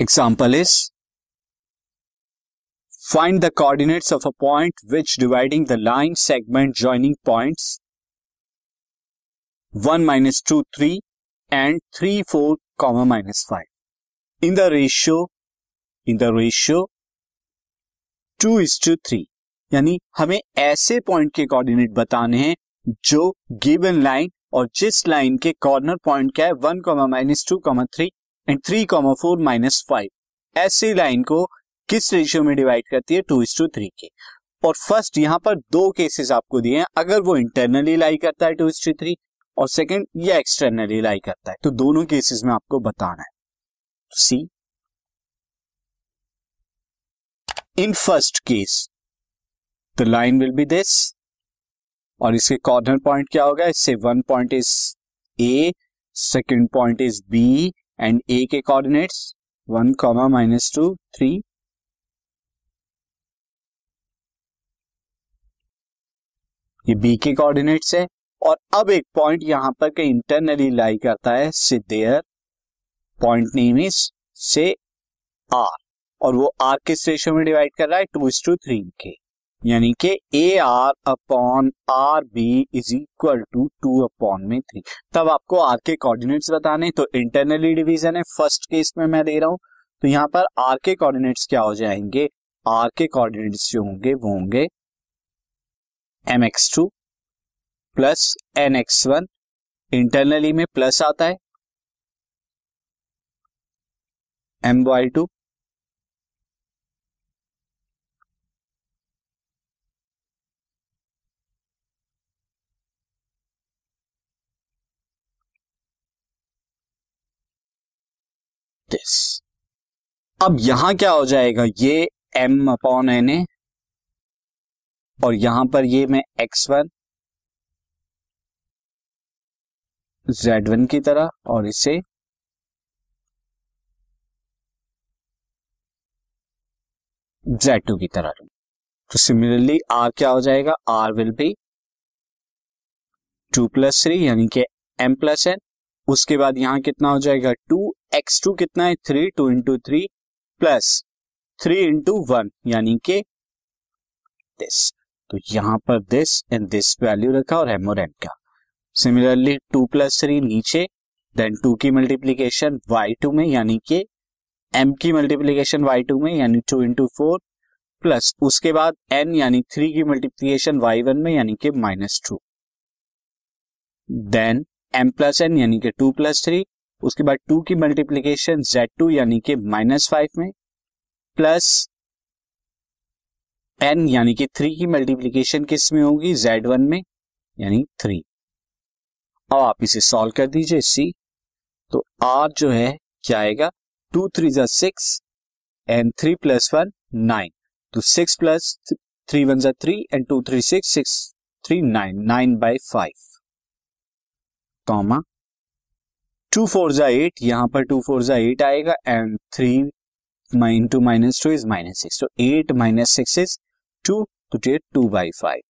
Example is find the coordinates of a point which dividing the line segment joining point one minus two three and three four comma minus five in the ratio in the ratio two is to three यानी हमें ऐसे point के coordinate बताने हैं जो given line और जिस line के कॉर्नर पॉइंट क्या है one comma minus two comma three and three comma four minus five ऐसी लाइन को किस रेशियो में डिवाइड करती है? टू इज़ टू थ्री के। और फ़र्स्ट यहाँ पर दो केसेस आपको दिए हैं। अगर वो इंटरनली लाई करता है टू इज़ टू थ्री और सेकेंड या एक्सटर्नली लाई करता है तो दोनों केसेस में आपको बताना है। See in first case the line will be this और इसके कॉर्नर पॉइंट क्या होगा? इससे one point is A second point is B and A के coordinates one comma minus two three ये बी के कोऑर्डिनेट्स है, और अब एक पॉइंट यहाँ पर के इंटरनली लाई करता है सिदेयर पॉइंट नेम इज़ से आर और वो आर किस रेशियो में डिवाइड कर रहा है? टू इज़ टू थ्री के यानी कि A R upon R B is equal to two upon में थ्री तब आपको आर के कोऑर्डिनेट्स बताने तो इंटरनली डिवीज़न है। फ़र्स्ट केस में मैं दे रहा हूँ। तो यहाँ पर आर के कोऑर्डिनेट्स क्या हो जाएँगे? आर के कोऑर्डिनेट्स जो होंगे, वो होंगे M X two plus N X one internally में प्लस आता है। एम वाई टू दिस अब यहाँ क्या हो जाएगा? ये एम अपॉन एन ए और यहाँ पर ये मैं एक्स वन जेड वन की तरह, और इसे जेड टू की तरह तो सिमिलरली आर क्या हो जाएगा? R will be two plus three यानी कि एम प्लस एन उसके बाद यहाँ कितना हो जाएगा? टू एक्स टू कितना है? Three, two into three plus three into one, यानी के दिस तो यहाँ पर दिस एंड दिस वैल्यू रखा और एम और एन का। सिमिलरली टू प्लस थ्री नीचे देन टू की मल्टीप्लीकेशन वाई टू में, यानी कि एम की मल्टीप्लीकेशन वाई टू में, यानी टू इंटू फोर प्लस उसके बाद एन यानी थ्री की मल्टीप्लीकेशन वाई वन में, यानी के minus two then M plus N यानी कि टू प्लस थ्री उसके बाद टू की मल्टीप्लीकेशन जेड टू यानी कि माइनस फाइव में प्लस एन यानी कि थ्री की मल्टीप्लीकेशन किसमें होगी? जेड वन में, यानी थ्री अब आप इसे सॉल्व कर दीजिए सी तो आर जो है, क्या आएगा? टू थ्री जा six and three plus one nine तो सिक्स प्लस थ्री वन जा three and two three six six three nine nine by five comma two four जा एट यहाँ पर टू फोर जा एट आएगा and three minus two minus two is minus six तो eight minus six is two तो TET two by five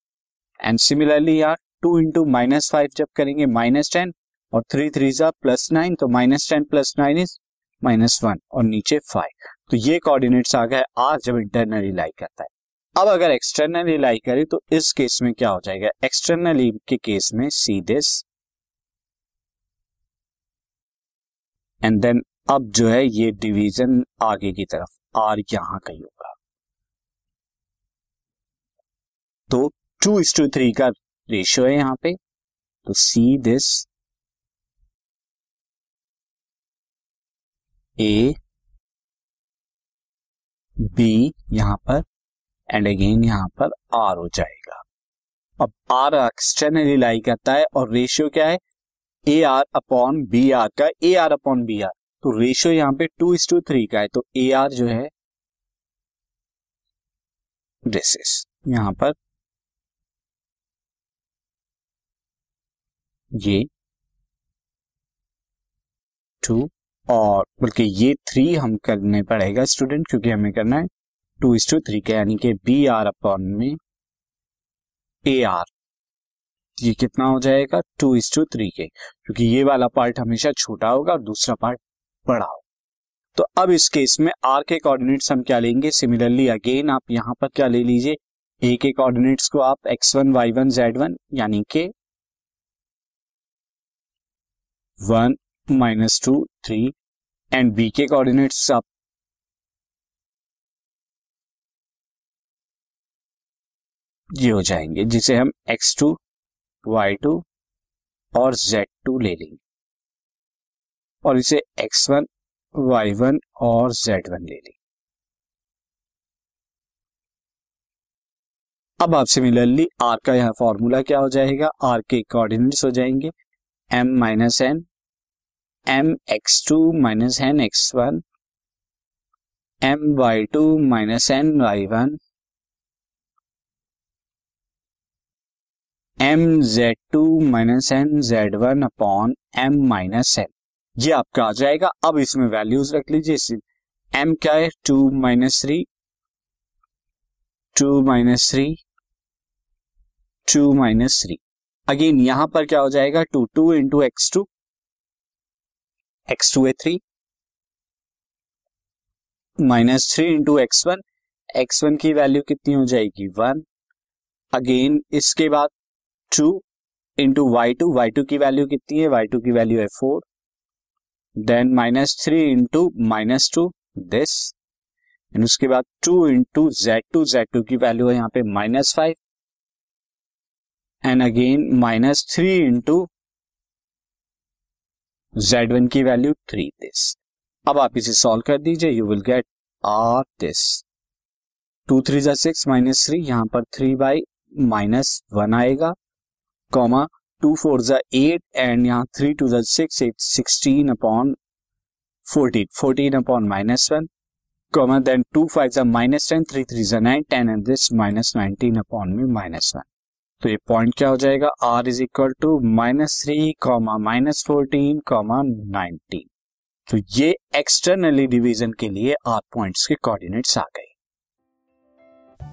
and similarly यार two into minus five जब करेंगे माइनस टेन और थ्री थ्री जा plus nine तो minus ten plus nine is minus one और नीचे फाइव तो ये कोऑर्डिनेट्स आ गए आर जब इंटरनली लाई करता है। अब अगर एक्सटर्नली लाई करे तो इस केस में क्या हो जाएगा? एक्सटर्नली के केस में सी दिस एंड देन अब जो है ये डिवीज़न आगे की तरफ़ आर यहाँ का ही होगा। तो टू इस टू थ्री का रेशियो है यहाँ पे। तो सी दिस ए बी यहाँ पर एंड अगेन यहाँ पर आर हो जाएगा। अब आर एक्सटर्नली लाई करता है और रेशियो क्या है? A R upon B R का A R upon B R तो रेशियो यहाँ पे टू इज़ टू थ्री का है तो ए आर जो है दिस इज़ यहाँ पर ये टू और, बल्कि ये थ्री हम करने पड़ेगा स्टूडेंट क्योंकि हमें करना है टू इज़ टू थ्री का, यानी कि बी आर अपॉन में ए आर ये कितना हो जाएगा? टू इज़ टू थ्री के क्योंकि ये वाला पार्ट हमेशा छोटा होगा और दूसरा पार्ट बड़ा होगा। तो अब इस केस में आर के कोऑर्डिनेट्स हम क्या लेंगे? सिमिलरली अगेन आप यहाँ पर क्या ले लीजिए? ए के कोऑर्डिनेट्स को आप X one Y one Z one यानी के one minus two three and B के कोऑर्डिनेट्स आप ये हो जाएँगे, जिसे हम एक्स टू वाई टू और जेड टू ले लेंगे। और इसे एक्स वन वाई वन और जेड वन ले लेंगे। अब आप सिमिलरली आर का यहाँ फॉर्मूला क्या हो जाएगा? आर के कोऑर्डिनेट्स हो जाएँगे। M minus N M X two minus N X one M Y two minus N Y one M Z two minus N Z one upon M minus N ये आपका आ जाएगा। अब इसमें वैल्यूज़ रख लीजिए एम क्या है? Two minus three two minus three two minus three again यहाँ पर क्या हो जाएगा? Two two into X two X two a three minus three into X one X one की वैल्यू कितनी हो जाएगी? वन अगेन इसके बाद two into Y two Y two की वैल्यू कितनी है? वाई टू की वैल्यू है four then minus three into minus two this and उसके बाद two into Z two Z two की वैल्यू है यहाँ पे minus five and again minus three into Z one की वैल्यू थ्री दिस अब आप इसे सॉल्व कर दीजिए you will get R this two three जा सिक्स माइनस थ्री यहाँ पर थ्री बाई माइनस वन आएगा. कॉमा टू फोर ज़ा एट एंड यहाँ थ्री टू ज़ा six eight sixteen upon fourteen fourteen upon minus one comma then two five ज़ा minus ten three three ज़ा nine ten and this minus nineteen upon में minus one तो ये point क्या हो जाएगा? R is equal to minus three comma minus fourteen comma nineteen तो ये एक्सटर्नली डिवीज़न के लिए आर पॉइंट्स के कोऑर्डिनेट्स आ गए।